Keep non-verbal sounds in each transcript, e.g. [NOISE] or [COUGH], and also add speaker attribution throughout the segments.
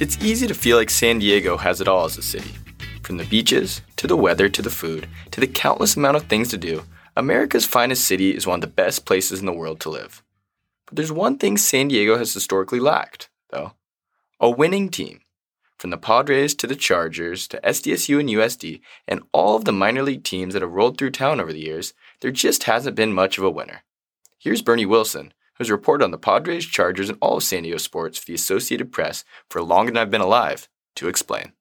Speaker 1: It's easy to feel like San Diego has it all as a city. From the beaches, to the weather, to the food, to the countless amount of things to do, America's finest city is one of the best places in the world to live. But there's one thing San Diego has historically lacked, though a winning team. From the Padres to the Chargers to SDSU and USD, and all of the minor league teams that have rolled through town over the years, there just hasn't been much of a winner. Here's Bernie Wilson, who's reported on the Padres, Chargers, and all of San Diego sports for the Associated Press for longer than I've been alive, to explain.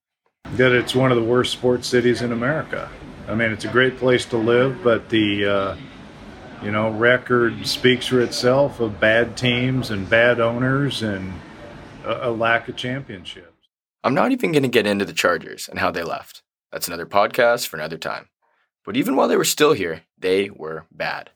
Speaker 2: That it's one of the worst sports cities in America. I mean, it's a great place to live, but the uh, you know record speaks for itself of bad teams and bad owners and a, a lack of championships.
Speaker 1: I'm not even going to get into the Chargers and how they left. That's another podcast for another time. But even while they were still here, they were bad.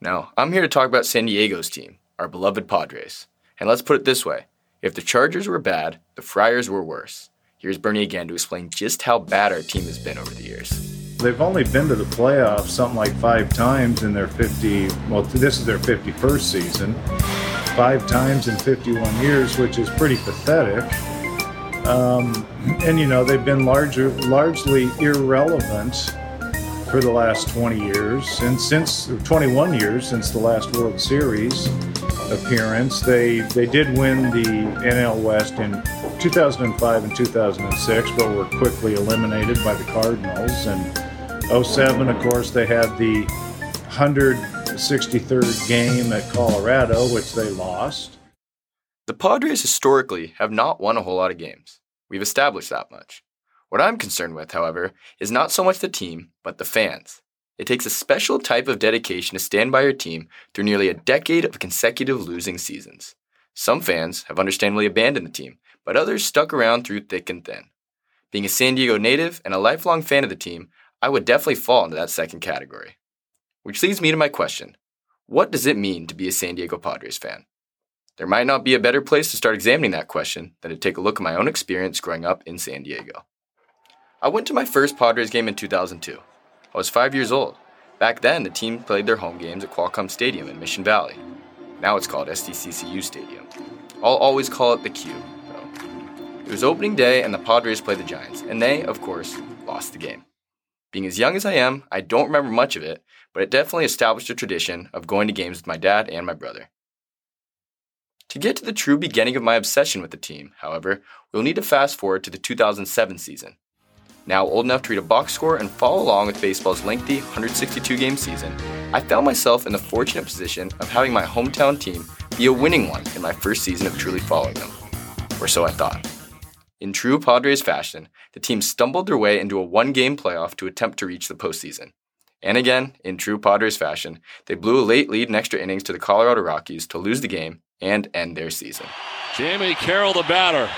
Speaker 1: Now, I'm here to talk about San Diego's team, our beloved Padres. And let's put it this way if the Chargers were bad, the Friars were worse. Here's Bernie again to explain just how bad our team has been over the years.
Speaker 2: They've only been to the playoffs something like five times in their 50, well, this is their 51st season, five times in 51 years, which is pretty pathetic. Um, and, you know, they've been larger, largely irrelevant for the last 20 years. And since 21 years since the last World Series appearance, they, they did win the NL West in 2005 and 2006, but were quickly eliminated by the Cardinals. And 07, of course, they had the 163rd game at Colorado, which they lost.
Speaker 1: The Padres historically have not won a whole lot of games. We've established that much. What I'm concerned with, however, is not so much the team, but the fans. It takes a special type of dedication to stand by your team through nearly a decade of consecutive losing seasons. Some fans have understandably abandoned the team, but others stuck around through thick and thin. Being a San Diego native and a lifelong fan of the team, I would definitely fall into that second category. Which leads me to my question What does it mean to be a San Diego Padres fan? There might not be a better place to start examining that question than to take a look at my own experience growing up in San Diego. I went to my first Padres game in 2002. I was five years old. Back then, the team played their home games at Qualcomm Stadium in Mission Valley. Now it's called SDCCU Stadium. I'll always call it the Q, though. It was opening day, and the Padres played the Giants, and they, of course, lost the game. Being as young as I am, I don't remember much of it, but it definitely established a tradition of going to games with my dad and my brother. To get to the true beginning of my obsession with the team, however, we'll need to fast forward to the 2007 season. Now old enough to read a box score and follow along with baseball's lengthy 162 game season, I found myself in the fortunate position of having my hometown team be a winning one in my first season of truly following them. Or so I thought. In true Padres fashion, the team stumbled their way into a one game playoff to attempt to reach the postseason. And again, in true Padres fashion, they blew a late lead in extra innings to the Colorado Rockies to lose the game and end their season.
Speaker 3: Jamie Carroll, the batter.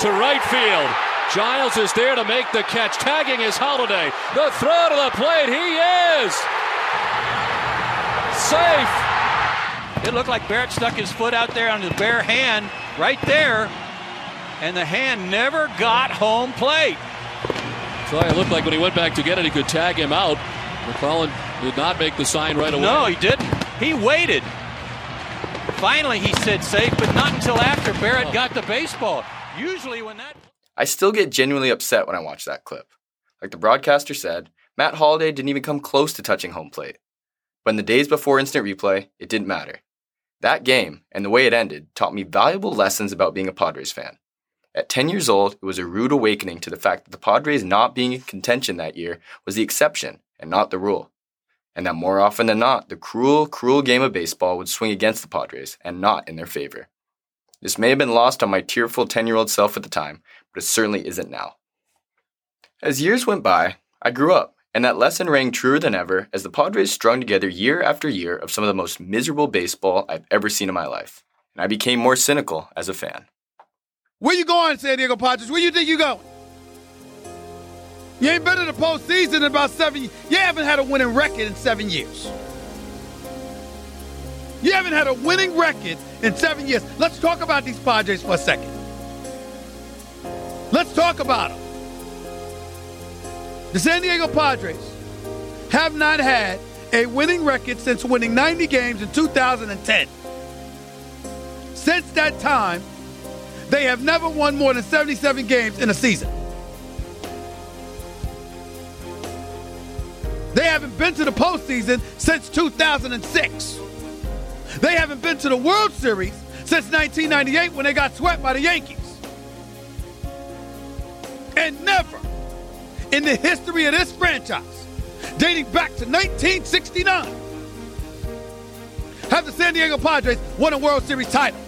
Speaker 3: To right field. Giles is there to make the catch, tagging his Holliday. The throw to the plate, he is safe.
Speaker 4: It looked like Barrett stuck his foot out there on his bare hand, right there, and the hand never got home plate.
Speaker 3: So it looked like when he went back to get it, he could tag him out. McClelland did not make the sign right away.
Speaker 4: No, he didn't. He waited. Finally, he said safe, but not until after Barrett oh. got the baseball. Usually, when that.
Speaker 1: I still get genuinely upset when I watch that clip. Like the broadcaster said, Matt Holliday didn't even come close to touching home plate. But in the days before instant replay, it didn't matter. That game, and the way it ended, taught me valuable lessons about being a Padres fan. At 10 years old, it was a rude awakening to the fact that the Padres not being in contention that year was the exception and not the rule. And that more often than not, the cruel, cruel game of baseball would swing against the Padres and not in their favor. This may have been lost on my tearful 10 year old self at the time, but it certainly isn't now. As years went by, I grew up, and that lesson rang truer than ever as the Padres strung together year after year of some of the most miserable baseball I've ever seen in my life, and I became more cynical as a fan.
Speaker 5: Where you going, San Diego Padres? Where you think you going? You ain't been in the postseason in about seven. You haven't had a winning record in seven years. You haven't had a winning record in seven years. Let's talk about these Padres for a second. Let's talk about them. The San Diego Padres have not had a winning record since winning 90 games in 2010. Since that time, They have never won more than 77 games in a season. They haven't been to the postseason since 2006. They haven't been to the World Series since 1998 when they got swept by the Yankees. And never in the history of this franchise, dating back to 1969, have the San Diego Padres won a World Series title.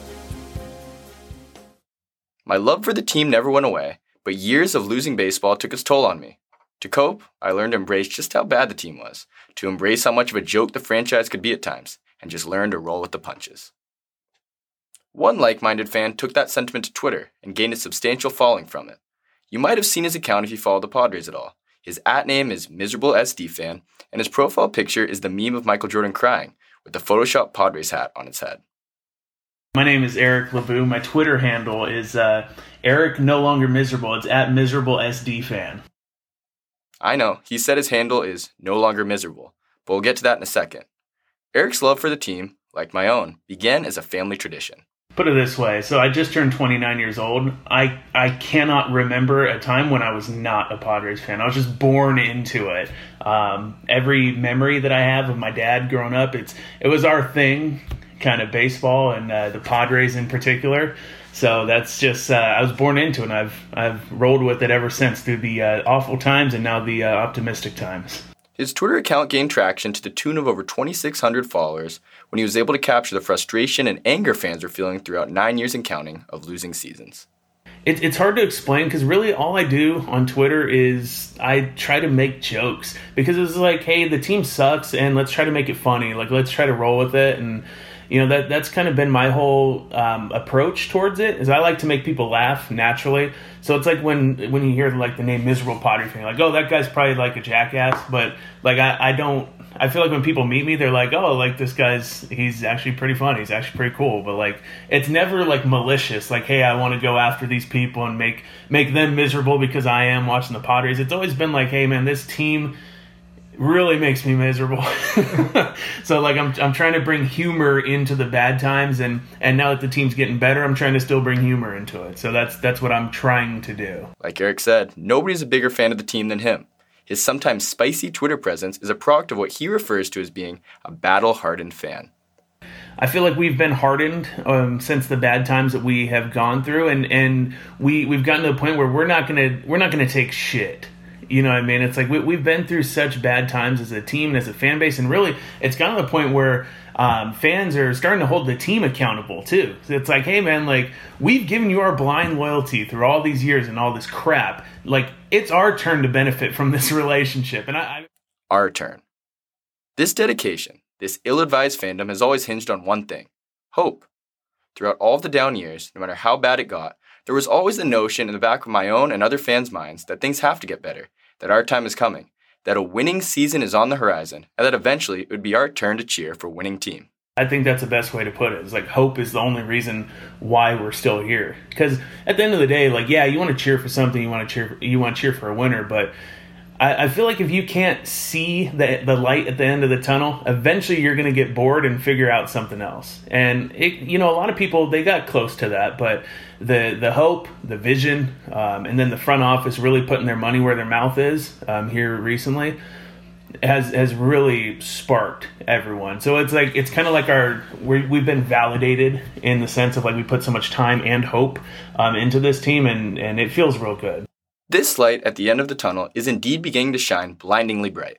Speaker 1: My love for the team never went away, but years of losing baseball took its toll on me. To cope, I learned to embrace just how bad the team was, to embrace how much of a joke the franchise could be at times, and just learn to roll with the punches. One like minded fan took that sentiment to Twitter and gained a substantial following from it. You might have seen his account if you follow the Padres at all. His at name is Miserable SD Fan, and his profile picture is the meme of Michael Jordan crying, with the Photoshop Padres hat on its head.
Speaker 6: My name is Eric Lavu. My Twitter handle is uh, Eric No Longer Miserable. It's at Miserable SD Fan.
Speaker 1: I know, he said his handle is No Longer Miserable, but we'll get to that in a second. Eric's love for the team, like my own, began as a family tradition
Speaker 6: put it this way. So i just turned 29 years old. I i cannot remember a time when i was not a padres fan. I was just born into it. Um, every memory that i have of my dad growing up it's it was our thing kind of baseball and uh, the padres in particular. So that's just uh, i was born into it and i've i've rolled with it ever since through the uh, awful times and now the uh, optimistic times
Speaker 1: his Twitter account gained traction to the tune of over 2,600 followers when he was able to capture the frustration and anger fans were feeling throughout nine years and counting of losing seasons.
Speaker 6: It, it's hard to explain because really all I do on Twitter is I try to make jokes because it's like, hey, the team sucks and let's try to make it funny. Like, let's try to roll with it and you know that that's kind of been my whole um, approach towards it is I like to make people laugh naturally. So it's like when when you hear like the name miserable Padre fan, like oh that guy's probably like a jackass, but like I, I don't. I feel like when people meet me, they're like, "Oh, like this guy's he's actually pretty fun. He's actually pretty cool." But like, it's never like malicious. Like, hey, I want to go after these people and make make them miserable because I am watching the Padres. It's always been like, hey, man, this team really makes me miserable. [LAUGHS] so like I'm I'm trying to bring humor into the bad times and and now that the team's getting better, I'm trying to still bring humor into it. So that's that's what I'm trying to do.
Speaker 1: Like Eric said, nobody's a bigger fan of the team than him. His sometimes spicy Twitter presence is a product of what he refers to as being a battle-hardened fan.
Speaker 6: I feel like we've been hardened um, since the bad times that we have gone through, and, and we we've gotten to the point where we're not gonna we're not gonna take shit. You know what I mean? It's like we, we've been through such bad times as a team and as a fan base, and really, it's gotten to the point where um, fans are starting to hold the team accountable too. It's like, hey man, like we've given you our blind loyalty through all these years and all this crap. Like it's our turn to benefit from this [LAUGHS] relationship, and I, I
Speaker 1: our turn. This dedication, this ill-advised fandom, has always hinged on one thing: hope. Throughout all of the down years, no matter how bad it got, there was always the notion in the back of my own and other fans' minds that things have to get better, that our time is coming, that a winning season is on the horizon, and that eventually it would be our turn to cheer for winning team.
Speaker 6: I think that's the best way to put it. It's like hope is the only reason why we're still here. Because at the end of the day, like yeah, you want to cheer for something, you want to cheer, you want to cheer for a winner, but I, I feel like if you can't see the the light at the end of the tunnel, eventually you're going to get bored and figure out something else. And it, you know, a lot of people they got close to that, but the the hope, the vision, um, and then the front office really putting their money where their mouth is um, here recently has has really sparked everyone. So it's like it's kind of like our we have been validated in the sense of like we put so much time and hope um, into this team, and and it feels real good.
Speaker 1: This light at the end of the tunnel is indeed beginning to shine blindingly bright.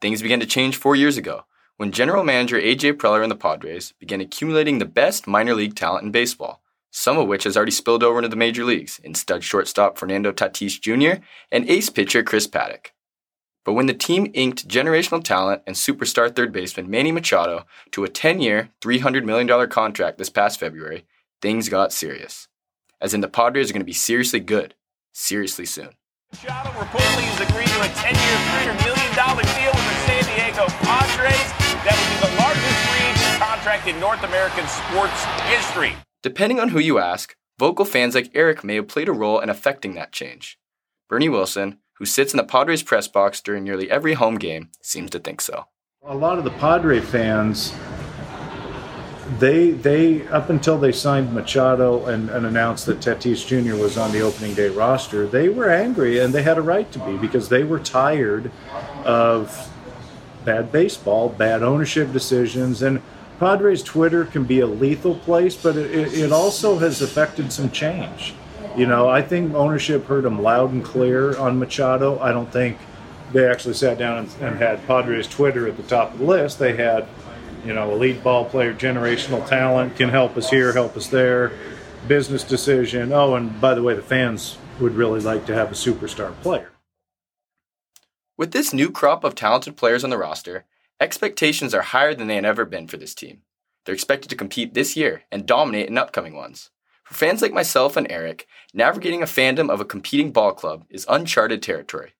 Speaker 1: Things began to change four years ago when general manager AJ Preller and the Padres began accumulating the best minor league talent in baseball, some of which has already spilled over into the major leagues in stud shortstop Fernando Tatis Jr. and ace pitcher Chris Paddack. But when the team inked generational talent and superstar third baseman Manny Machado to a 10 year, $300 million contract this past February, things got serious. As in, the Padres are going to be seriously good seriously soon.
Speaker 7: Machado reportedly has agreed to a 10-year, $300 million deal with the San Diego Padres. That would be the largest free agent contract in North American sports history.
Speaker 1: Depending on who you ask, vocal fans like Eric may have played a role in affecting that change. Bernie Wilson, who sits in the Padres press box during nearly every home game, seems to think so.
Speaker 2: A lot of the Padre fans they they up until they signed Machado and, and, announced that Tatis Jr. was on the opening day roster, they were angry and they had a right to be because they were tired of bad baseball, bad ownership decisions, and Padres Twitter can be a lethal place, but it, it also has affected some change. You know, I think ownership heard them loud and clear on Machado. I don't think they actually sat down and, and had Padres Twitter at the top of the list. They had you know, elite ball player, generational talent, can help us here, help us there, business decision. Oh, and by the way, the fans would really like to have a superstar player.
Speaker 1: With this new crop of talented players on the roster, expectations are higher than they had ever been for this team. They're expected to compete this year and dominate in upcoming ones. For fans like myself and Eric, navigating a fandom of a competing ball club is uncharted territory.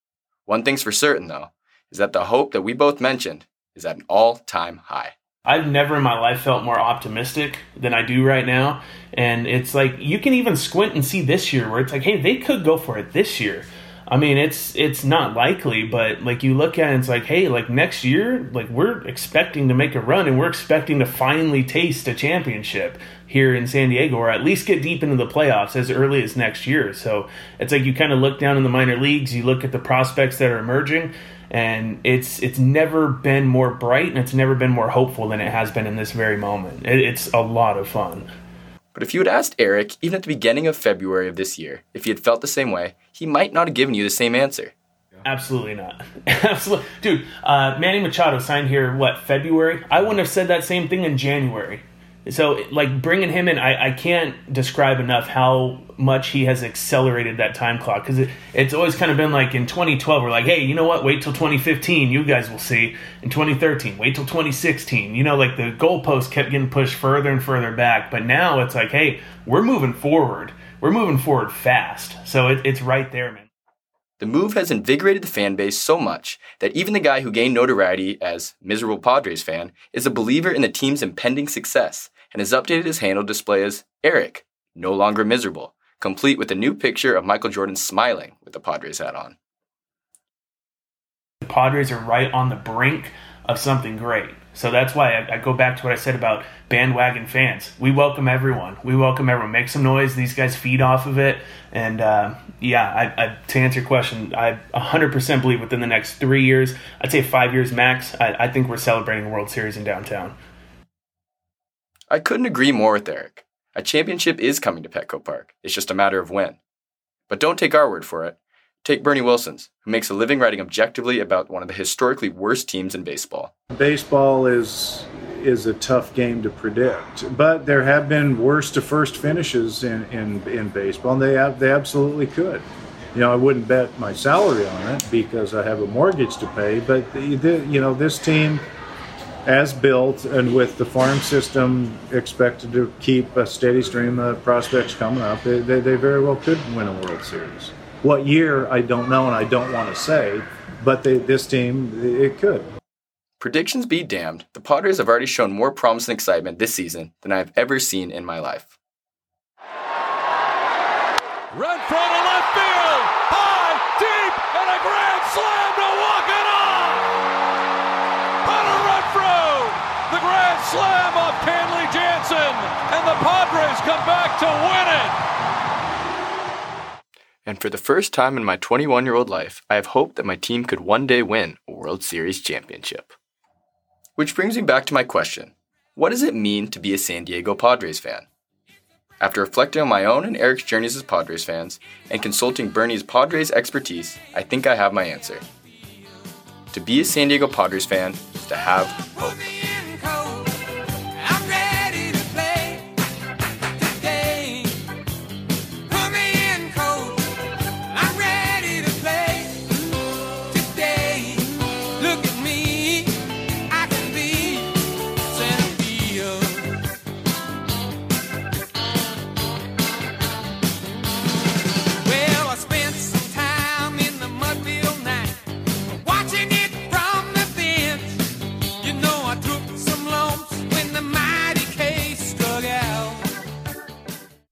Speaker 1: One thing's for certain, though, is that the hope that we both mentioned is at an all time high.
Speaker 6: I've never in my life felt more optimistic than I do right now. And it's like you can even squint and see this year where it's like, hey, they could go for it this year. I mean, it's it's not likely, but like you look at it, it's like, hey, like next year, like we're expecting to make a run and we're expecting to finally taste a championship here in San Diego, or at least get deep into the playoffs as early as next year. So it's like you kind of look down in the minor leagues, you look at the prospects that are emerging, and it's it's never been more bright and it's never been more hopeful than it has been in this very moment. It, it's a lot of fun.
Speaker 1: But if you had asked Eric, even at the beginning of February of this year, if he had felt the same way, he might not have given you the same answer.
Speaker 6: Absolutely not. [LAUGHS] Absolutely, dude. Uh, Manny Machado signed here what February? I wouldn't have said that same thing in January. So, like bringing him in, I, I can't describe enough how much he has accelerated that time clock because it, it's always kind of been like in 2012 we're like hey you know what? Wait till 2015 you guys will see. In 2013 wait till 2016 you know like the goalpost kept getting pushed further and further back but now it's like hey we're moving forward. We're moving forward fast. So it, it's right there man
Speaker 1: the move has invigorated the fan base so much that even the guy who gained notoriety as miserable Padres fan is a believer in the team's impending success and has updated his handle display as Eric, no longer miserable, complete with a new picture of Michael Jordan smiling with the Padres hat on.
Speaker 6: The Padres are right on the brink of something great. So that's why I, I, go back to what I said about bandwagon fans. We welcome everyone. We welcome everyone. Make some noise. These guys feed off of it. And uh, yeah, I, I, to answer your question, I 100% believe within the next three years, I'd say five years max, I, I think we're celebrating World Series in downtown.
Speaker 1: I couldn't agree more with Eric. A championship is coming to Petco Park. It's just a matter of when. But don't take our word for it. Take Bernie Wilson's, who makes a living writing objectively about one of the historically worst teams in baseball.
Speaker 2: Baseball is is a tough game to predict, but there have been worst to first finishes in, in, in baseball, and they they absolutely could. You know, I wouldn't bet my salary on it because I have a mortgage to pay, but the, the, you know, this team as built and with the farm system expected to keep a steady stream of prospects coming up, they, they, they, very well could win a World Series. What year, I don't know and I don't want to say, but they, this team, it could.
Speaker 1: Predictions be damned, the Padres have already shown more promise and excitement this season than I have ever seen in my life.
Speaker 3: Renfroe to left field, high, deep, and a grand slam to walk it grand slam off Kenley Jansen, and the Padres come back to win
Speaker 1: it. And for the first time in my 21 year old life, I have hoped that my team could one day win a World Series championship. Which brings me back to my question What does it mean to be a San Diego Padres fan? After reflecting on my own and Eric's journeys as Padres fans, and consulting Bernie's Padres expertise, I think I have my answer. To be a San Diego Padres fan is to have hope.